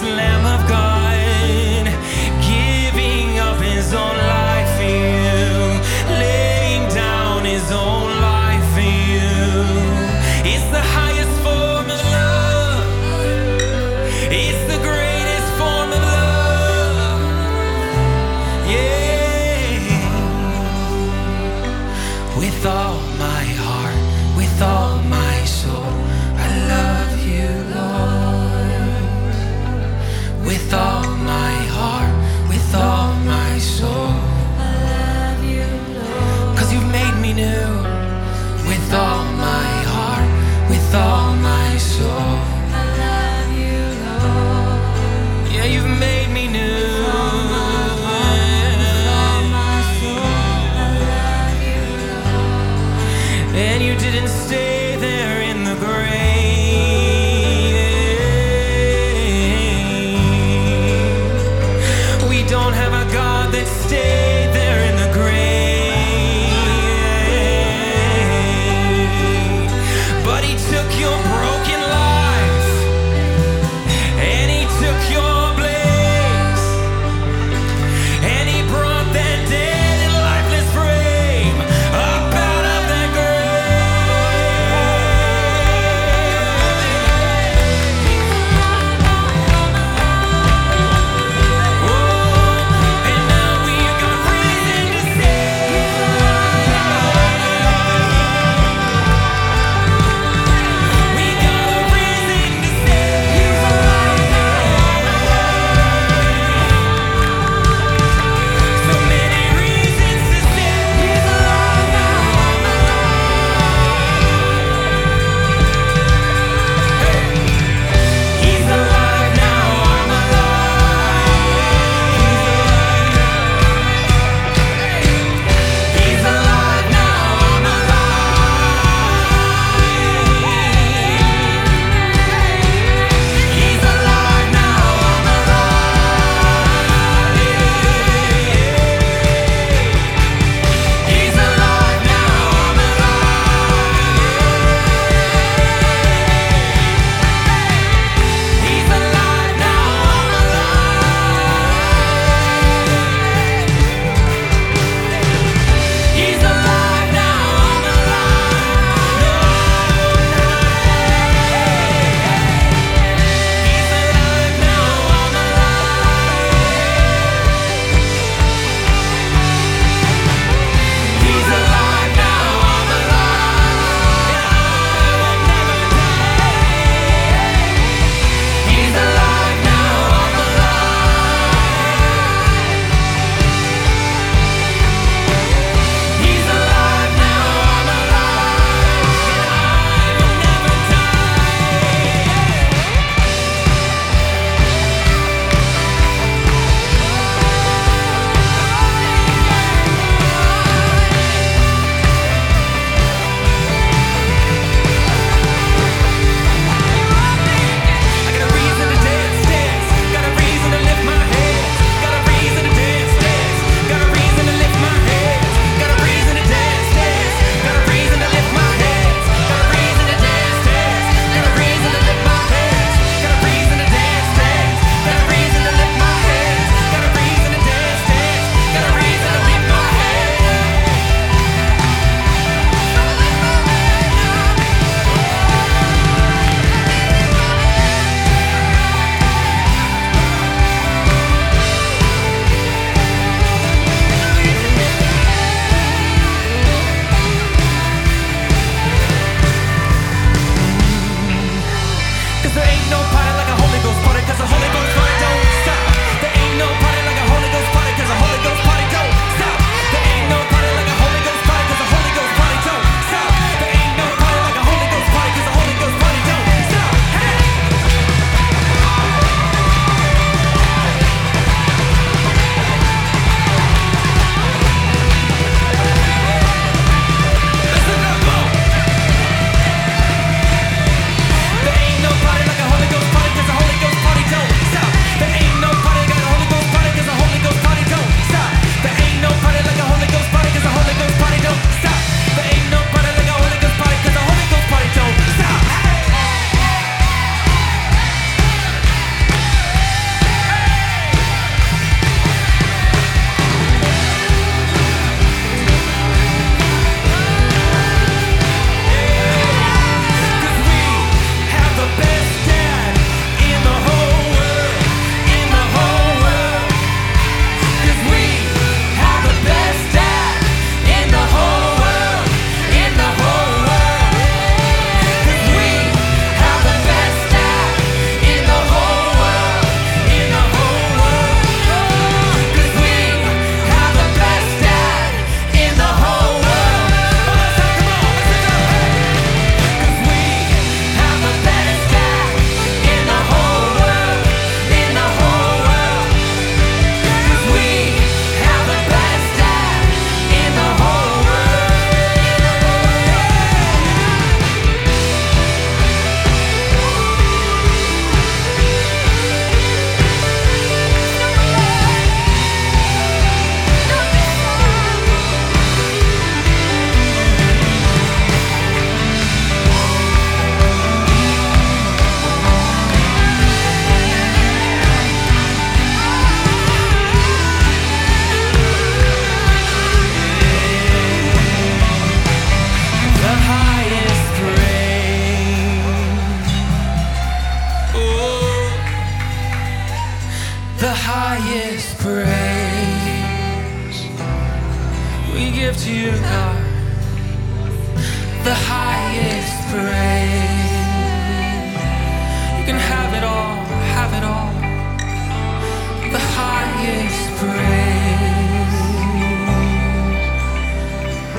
spotless didn't stay like a Holy Ghost.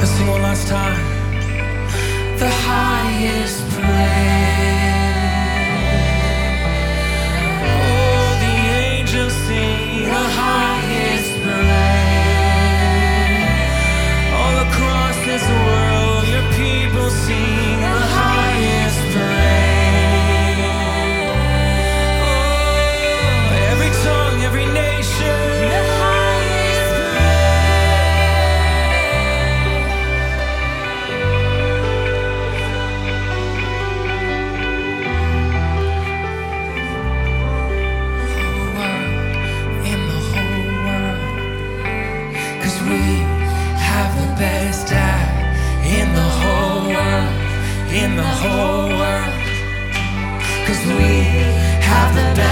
Let's sing one last time. The highest praise. Cause we have the best.